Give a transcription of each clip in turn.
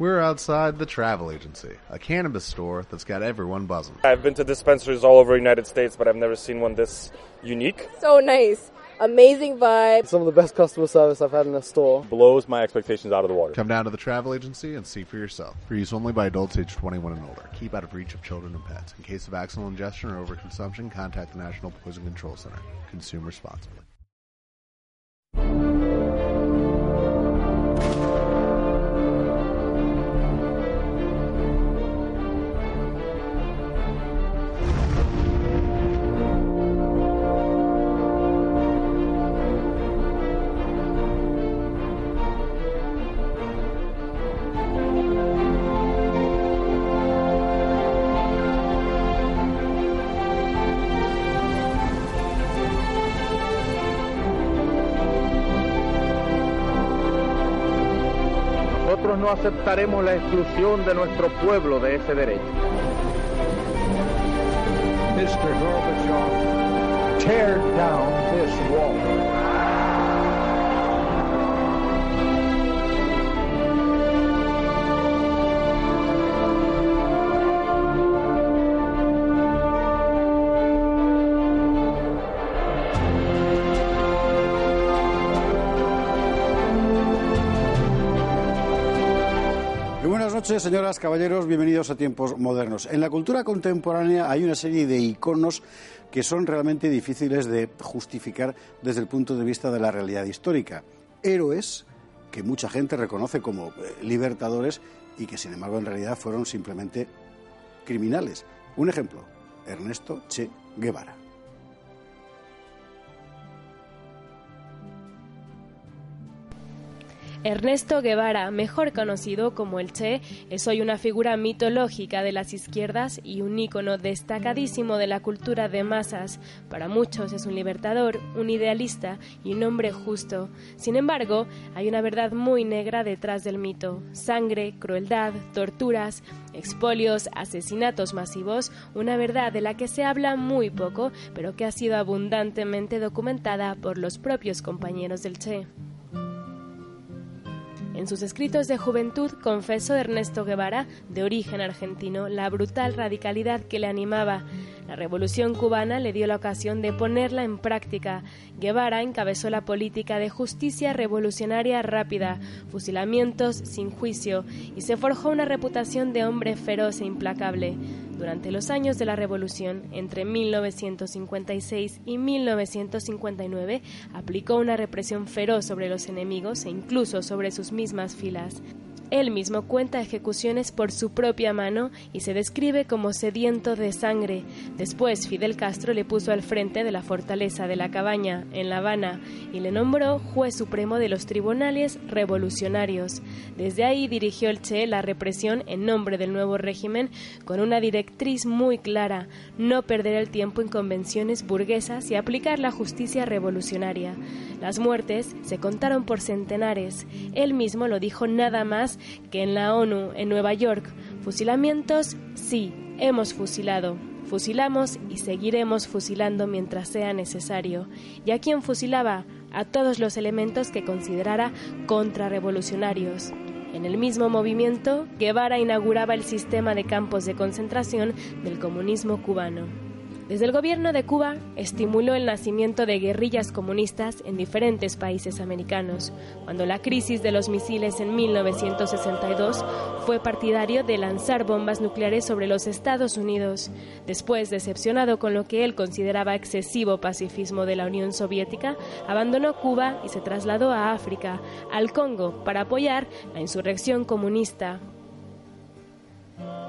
We're outside the travel agency, a cannabis store that's got everyone buzzing. I've been to dispensaries all over the United States, but I've never seen one this unique. So nice. Amazing vibe. Some of the best customer service I've had in a store. Blows my expectations out of the water. Come down to the travel agency and see for yourself. For use only by adults age 21 and older. Keep out of reach of children and pets. In case of accidental ingestion or overconsumption, contact the National Poison Control Center. Consume responsibly. No aceptaremos la exclusión de nuestro pueblo de ese derecho. Mr. Tear down this wall. Noches, señoras, caballeros, bienvenidos a tiempos modernos. En la cultura contemporánea hay una serie de iconos que son realmente difíciles de justificar desde el punto de vista de la realidad histórica. Héroes que mucha gente reconoce como eh, libertadores y que sin embargo en realidad fueron simplemente criminales. Un ejemplo, Ernesto Che Guevara. Ernesto Guevara, mejor conocido como el Che, es hoy una figura mitológica de las izquierdas y un ícono destacadísimo de la cultura de masas. Para muchos es un libertador, un idealista y un hombre justo. Sin embargo, hay una verdad muy negra detrás del mito. Sangre, crueldad, torturas, expolios, asesinatos masivos, una verdad de la que se habla muy poco, pero que ha sido abundantemente documentada por los propios compañeros del Che. En sus escritos de juventud confesó Ernesto Guevara, de origen argentino, la brutal radicalidad que le animaba. La revolución cubana le dio la ocasión de ponerla en práctica. Guevara encabezó la política de justicia revolucionaria rápida, fusilamientos sin juicio, y se forjó una reputación de hombre feroz e implacable. Durante los años de la Revolución, entre 1956 y 1959, aplicó una represión feroz sobre los enemigos e incluso sobre sus mismas filas. Él mismo cuenta ejecuciones por su propia mano y se describe como sediento de sangre. Después Fidel Castro le puso al frente de la fortaleza de la cabaña, en La Habana, y le nombró juez supremo de los tribunales revolucionarios. Desde ahí dirigió el Che la represión en nombre del nuevo régimen con una directriz muy clara, no perder el tiempo en convenciones burguesas y aplicar la justicia revolucionaria. Las muertes se contaron por centenares. Él mismo lo dijo nada más que en la ONU, en Nueva York. Fusilamientos, sí, hemos fusilado. Fusilamos y seguiremos fusilando mientras sea necesario. ¿Y a quién fusilaba? A todos los elementos que considerara contrarrevolucionarios. En el mismo movimiento, Guevara inauguraba el sistema de campos de concentración del comunismo cubano. Desde el gobierno de Cuba estimuló el nacimiento de guerrillas comunistas en diferentes países americanos. Cuando la crisis de los misiles en 1962 fue partidario de lanzar bombas nucleares sobre los Estados Unidos. Después, decepcionado con lo que él consideraba excesivo pacifismo de la Unión Soviética, abandonó Cuba y se trasladó a África, al Congo, para apoyar la insurrección comunista.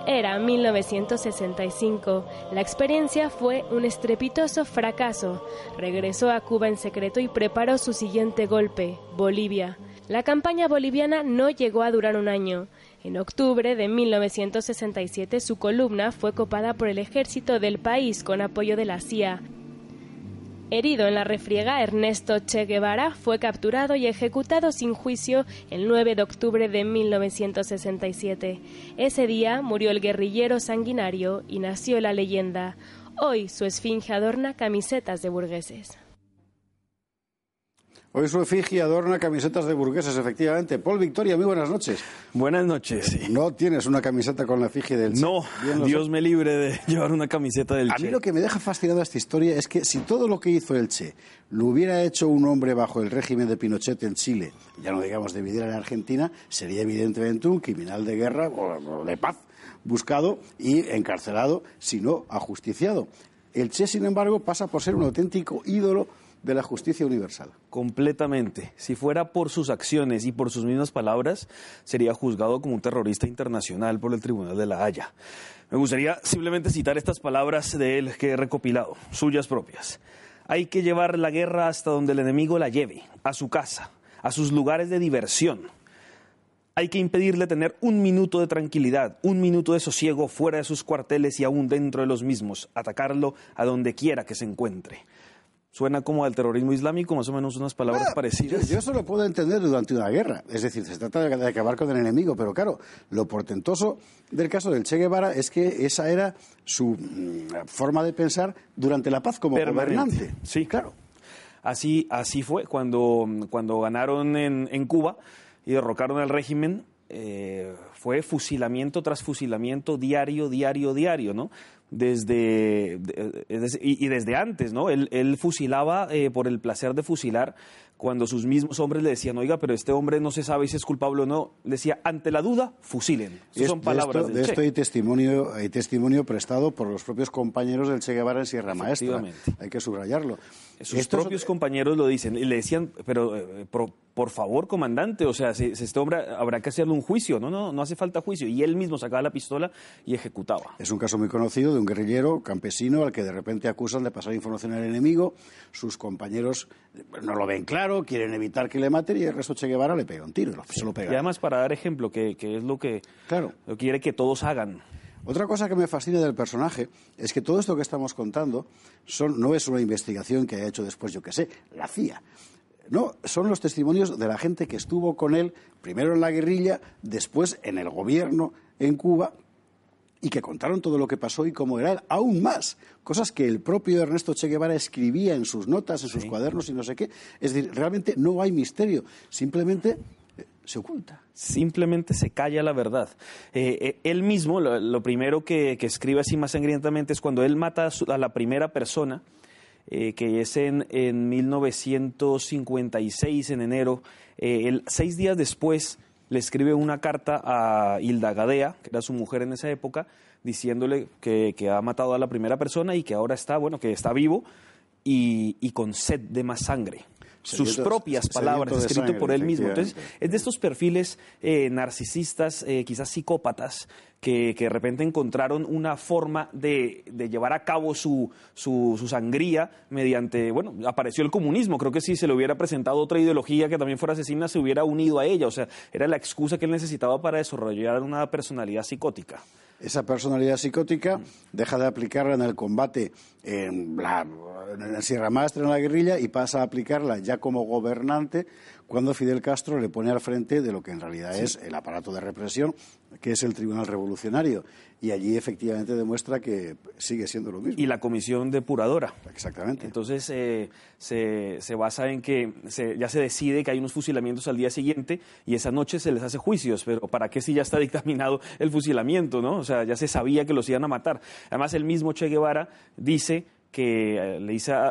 Era 1965. La experiencia fue un estrepitoso fracaso. Regresó a Cuba en secreto y preparó su siguiente golpe, Bolivia. La campaña boliviana no llegó a durar un año. En octubre de 1967 su columna fue copada por el ejército del país con apoyo de la CIA. Herido en la refriega, Ernesto Che Guevara fue capturado y ejecutado sin juicio el 9 de octubre de 1967. Ese día murió el guerrillero sanguinario y nació la leyenda. Hoy su esfinge adorna camisetas de burgueses. Hoy su efigie adorna camisetas de burgueses, efectivamente. Paul Victoria, muy buenas noches. Buenas noches. No tienes una camiseta con la efigie del Che. No, Dios sé. me libre de llevar una camiseta del A Che. mí lo que me deja fascinada esta historia es que si todo lo que hizo el Che lo hubiera hecho un hombre bajo el régimen de Pinochet en Chile, ya no digamos de Videla en Argentina, sería evidentemente un criminal de guerra o o de paz, buscado y encarcelado, si no ajusticiado. El Che, sin embargo, pasa por ser un auténtico ídolo de la justicia universal. Completamente. Si fuera por sus acciones y por sus mismas palabras, sería juzgado como un terrorista internacional por el Tribunal de la Haya. Me gustaría simplemente citar estas palabras de él que he recopilado, suyas propias. Hay que llevar la guerra hasta donde el enemigo la lleve, a su casa, a sus lugares de diversión. Hay que impedirle tener un minuto de tranquilidad, un minuto de sosiego fuera de sus cuarteles y aún dentro de los mismos, atacarlo a donde quiera que se encuentre. Suena como al terrorismo islámico, más o menos unas palabras Yo, parecidas. yo eso lo puedo entender durante una guerra. Es decir, se trata de, de acabar con el enemigo. Pero claro, lo portentoso del caso del Che Guevara es que esa era su mm, forma de pensar durante la paz como Permanente. gobernante. Sí, claro. Así, así fue cuando, cuando ganaron en, en Cuba y derrocaron al régimen. eh, fue fusilamiento tras fusilamiento diario, diario, diario, ¿no? Desde, y desde antes, ¿no? Él, él fusilaba eh, por el placer de fusilar cuando sus mismos hombres le decían, oiga, pero este hombre no se sabe si es culpable o no. Le decía, ante la duda, fusilen. Esas son de palabras esto, del de Che. esto hay testimonio, hay testimonio prestado por los propios compañeros del Che Guevara en Sierra Maestra. Hay que subrayarlo. Sus Esto propios compañeros lo dicen y le decían, pero eh, por, por favor, comandante, o sea, si, si este hombre habrá que hacerle un juicio. No, no, no hace falta juicio. Y él mismo sacaba la pistola y ejecutaba. Es un caso muy conocido de un guerrillero campesino al que de repente acusan de pasar información al enemigo. Sus compañeros no lo ven claro, quieren evitar que le maten y el resto Che Guevara le pega un tiro. Se lo pega. Y además, para dar ejemplo, que, que es lo que, Claro. lo quiere que todos hagan. Otra cosa que me fascina del personaje es que todo esto que estamos contando son, no es una investigación que haya hecho después, yo qué sé, la CIA. No, son los testimonios de la gente que estuvo con él, primero en la guerrilla, después en el gobierno en Cuba, y que contaron todo lo que pasó y cómo era aún más, cosas que el propio Ernesto Che Guevara escribía en sus notas, en sus cuadernos y no sé qué. Es decir, realmente no hay misterio, simplemente eh, se oculta. Simplemente se calla la verdad. Eh, eh, él mismo, lo, lo primero que, que escribe así más sangrientamente es cuando él mata a, su- a la primera persona, eh, que es en, en 1956, en enero. Él, seis días después le escribe una carta a Hilda Gadea, que era su mujer en esa época, diciéndole que, que ha matado a la primera persona y que ahora está, bueno, que está vivo y, y con sed de más sangre. Sus propias palabras, escrito por él mismo. Entonces, es de estos perfiles eh, narcisistas, eh, quizás psicópatas, que, que de repente encontraron una forma de, de llevar a cabo su, su, su sangría mediante, bueno, apareció el comunismo. Creo que si se le hubiera presentado otra ideología que también fuera asesina, se hubiera unido a ella. O sea, era la excusa que él necesitaba para desarrollar una personalidad psicótica. Esa personalidad psicótica deja de aplicarla en el combate en, la, en el Sierra Maestra, en la guerrilla, y pasa a aplicarla ya como gobernante cuando Fidel Castro le pone al frente de lo que en realidad es el aparato de represión, que es el Tribunal Revolucionario. Y allí efectivamente demuestra que sigue siendo lo mismo. Y la comisión depuradora. Exactamente. Entonces eh, se, se basa en que se- ya se decide que hay unos fusilamientos al día siguiente y esa noche se les hace juicios, pero ¿para qué si ya está dictaminado el fusilamiento, no? O sea, ya se sabía que los iban a matar. Además, el mismo Che Guevara dice que eh, le dice a,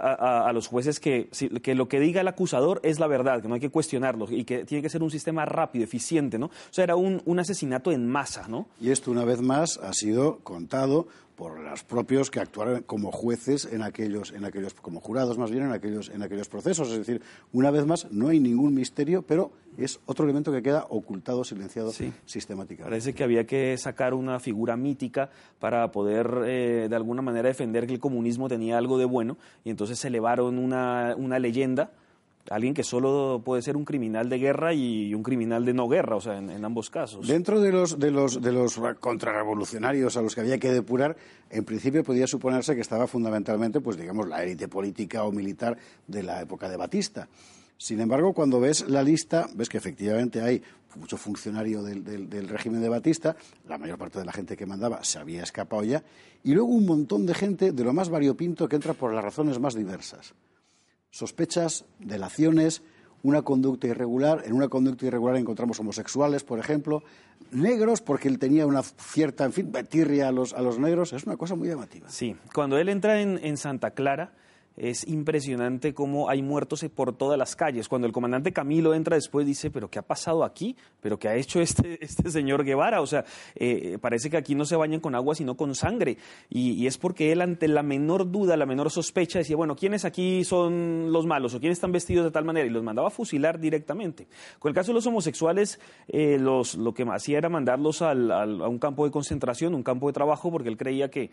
a- los jueces que, que lo que diga el acusador es la verdad, que no hay que cuestionarlo y que tiene que ser un sistema rápido, eficiente, ¿no? O sea, era un, un asesinato en masa, ¿no? Y esto, una vez más, ha sido contado por los propios que actuaron como jueces en aquellos, en aquellos, como jurados más bien en aquellos, en aquellos procesos. Es decir, una vez más, no hay ningún misterio, pero es otro elemento que queda ocultado, silenciado Sí. sistemáticamente. Parece que había que sacar una figura mítica para poder eh, de alguna manera defender que el comunismo tenía algo de bueno y entonces se elevaron una, una leyenda, alguien que solo puede ser un criminal de guerra y un criminal de no guerra, o sea, en, en ambos casos. Dentro de los, de los, de los contrarrevolucionarios a los que había que depurar, en principio podía suponerse que estaba fundamentalmente, pues digamos, la élite política o militar de la época de Batista. Sin embargo, cuando ves la lista, ves que efectivamente hay mucho funcionario del, del- régimen de Batista, la mayor parte de la gente que mandaba se había escapado ya, y luego un montón de gente de lo más variopinto que entra por las razones más diversas. Sospechas, delaciones, una conducta irregular. En una conducta irregular encontramos homosexuales, por ejemplo, negros, porque él tenía una cierta, en fin, tirria a los, a los negros. Es una cosa muy llamativa. Sí, cuando él entra en, en Santa Clara, es impresionante cómo hay muertos por todas las calles. Cuando el comandante Camilo entra después dice, pero ¿qué ha pasado aquí? ¿Pero qué ha hecho este, este señor Guevara? O sea, eh, parece que aquí no se bañan con agua sino con sangre. Y, es porque él ante la menor duda, la menor sospecha decía, bueno, ¿quiénes aquí son los malos o quiénes están vestidos de tal manera? Y los mandaba a fusilar directamente. Con el caso de los homosexuales, eh, los, lo que hacía era mandarlos a un campo de concentración, un campo de trabajo, porque él creía que,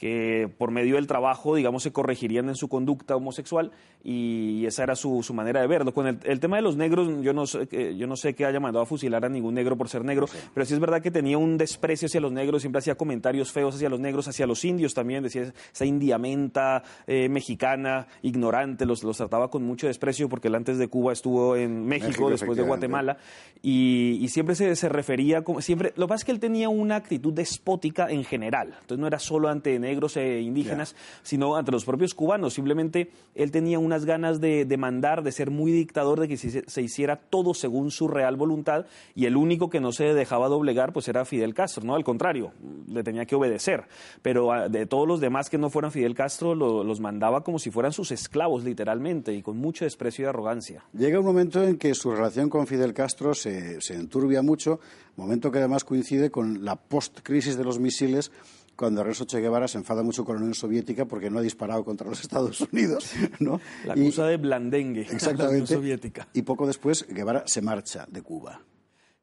que por medio del trabajo, digamos, se corregirían en su conducta homosexual y esa era su, manera de verlo. Con el, tema de los negros, yo no, sé, yo no sé que haya mandado a fusilar a ningún negro por ser negro, pero sí es verdad que tenía un desprecio hacia los negros, siempre hacía comentarios feos hacia los negros, hacia los indios también, decía esa indiamenta eh, mexicana, ignorante, los, los trataba con mucho desprecio porque él antes de Cuba estuvo en México, después de Guatemala, y, siempre se, se, refería, como, siempre, lo que pasa es que él tenía una actitud despótica en general, entonces no era solo ante negros e indígenas, sino ante los propios cubanos, simplemente él tenía unas ganas de, mandar, de ser muy dictador, de que se, hiciera todo según su real voluntad y el único que no se dejaba doblegar pues era Fidel Castro, ¿no? Al contrario, le tenía que obedecer, pero ah, de todos los demás que no fueran Fidel Castro los mandaba como si fueran sus esclavos literalmente y con mucho desprecio y arrogancia. Llega un momento en que su relación con Fidel Castro se, se enturbia mucho, momento que además coincide con la post-crisis de los misiles cuando Ernesto Che Guevara se enfada mucho con la Unión Soviética porque no ha disparado contra los Estados Unidos. ¿no? La acusa de blandengue exactamente, la Unión Soviética. Y poco después Guevara se marcha de Cuba.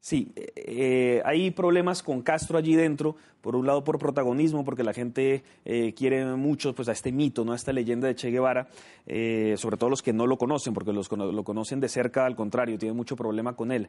Sí, eh, hay problemas con Castro allí dentro por un lado por protagonismo, porque la gente eh, quiere mucho pues, a este mito, ¿no? a esta leyenda de Che Guevara, eh, sobre todo los que no lo conocen, porque los lo conocen de cerca, al contrario, tienen mucho problema con él.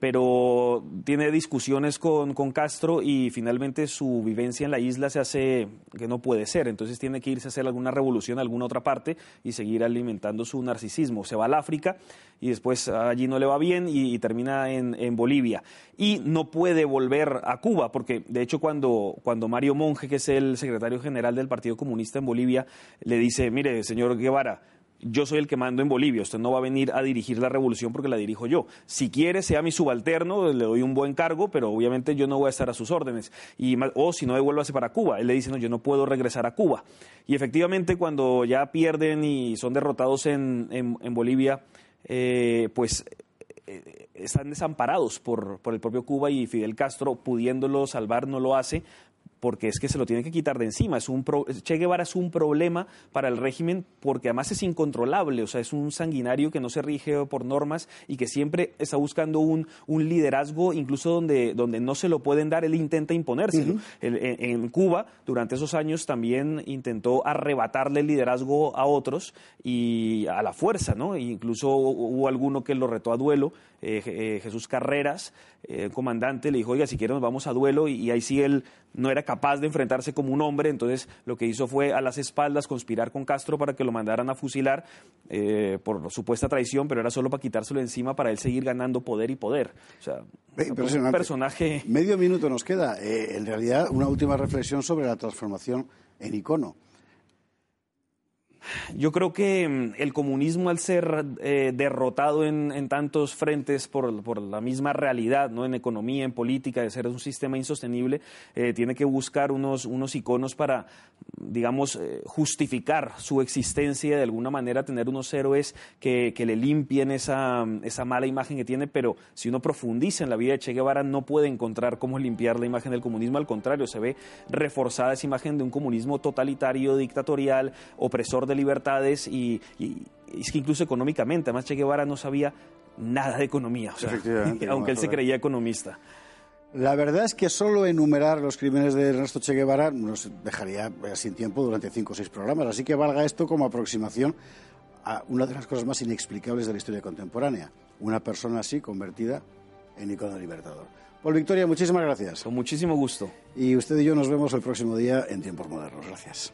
Pero tiene discusiones con, con, Castro y finalmente su vivencia en la isla se hace que no puede ser, entonces tiene que irse a hacer alguna revolución a alguna otra parte y seguir alimentando su narcisismo. Se va al África y después allí no le va bien y, y termina en, en Bolivia. Y no puede volver a Cuba, porque de hecho cuando, cuando Mario Monge, que es el secretario general del Partido Comunista en Bolivia, le dice, mire, señor Guevara, yo soy el que mando en Bolivia, usted no va a venir a dirigir la revolución porque la dirijo yo. Si quiere, sea mi subalterno, le doy un buen cargo, pero obviamente yo no voy a estar a sus órdenes. Y, o si no, devuélvase para Cuba. Él le dice, no, yo no puedo regresar a Cuba. Y efectivamente, cuando ya pierden y son derrotados en, en, Bolivia, eh, pues están desamparados por, por, el propio Cuba y Fidel Castro, pudiéndolo salvar, no lo hace, porque es que se lo tiene que quitar de encima. Es un che Guevara es un problema para el régimen porque además es incontrolable, o sea, es un sanguinario que no se rige por normas y que siempre está buscando un, un liderazgo, incluso donde, donde no se lo pueden dar, él intenta imponérselo. en, Cuba, durante esos años, también intentó arrebatarle el liderazgo a otros y a la fuerza, ¿no? E incluso hubo alguno que lo retó a duelo, eh, eh, Jesús Carreras, el comandante, le dijo, oiga, si quieren nos vamos a duelo, y, ahí sí él no era capaz de enfrentarse como un hombre, entonces lo que hizo fue a las espaldas conspirar con Castro para que lo mandaran a fusilar eh, por supuesta traición, pero era solo para quitárselo encima para él seguir ganando poder y poder. O sea, un personaje... Medio minuto nos queda. Eh, en realidad, una última reflexión sobre la transformación en icono. Yo creo que mm, el comunismo, al ser eh, derrotado en, tantos frentes por, la misma realidad, ¿no? en economía, en política, de ser un sistema insostenible, eh, tiene que buscar unos, unos iconos para, digamos, eh, justificar su existencia y de alguna manera tener unos héroes que, que le limpien esa, esa, mala imagen que tiene. Pero si uno profundiza en la vida de Che Guevara, no puede encontrar cómo limpiar la imagen del comunismo. Al contrario, se ve reforzada esa imagen de un comunismo totalitario, dictatorial, opresor de libertades y, es que incluso económicamente, además Che Guevara no sabía nada de economía, aunque él se creía economista. La verdad es que solo enumerar los crímenes de Ernesto Che Guevara nos dejaría sin tiempo durante cinco o seis programas, así que valga esto como aproximación a una de las cosas más inexplicables de la historia contemporánea, una persona así convertida en icono libertador. Paul Victoria, muchísimas gracias. Con muchísimo gusto. Y usted y yo nos vemos el próximo día en Tiempos Modernos. Gracias.